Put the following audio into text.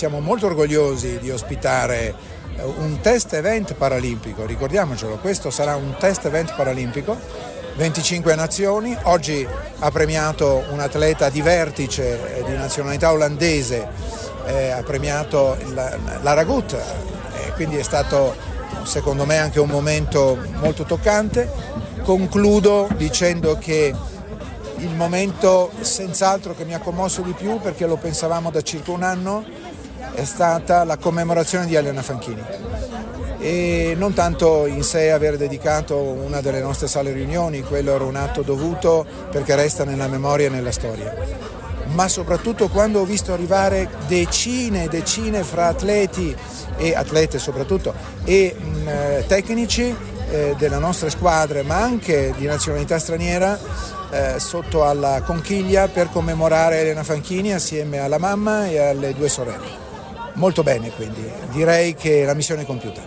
Siamo molto orgogliosi di ospitare eh, un test event paralimpico, ricordiamocelo, questo sarà un test event paralimpico, 25 nazioni, oggi ha premiato un atleta di vertice eh, di nazionalità olandese, eh, ha premiato la, la Ragut, eh, quindi è stato secondo me anche un momento molto toccante. Concludo dicendo che il momento senz'altro che mi ha commosso di più perché lo pensavamo da circa un anno è stata la commemorazione di Elena Fanchini e non tanto in sé aver dedicato una delle nostre sale riunioni, quello era un atto dovuto perché resta nella memoria e nella storia, ma soprattutto quando ho visto arrivare decine e decine fra atleti e atlete soprattutto e mh, eh, tecnici eh, della nostra squadra ma anche di nazionalità straniera eh, sotto alla conchiglia per commemorare Elena Fanchini assieme alla mamma e alle due sorelle. Molto bene quindi, direi che la missione è compiuta.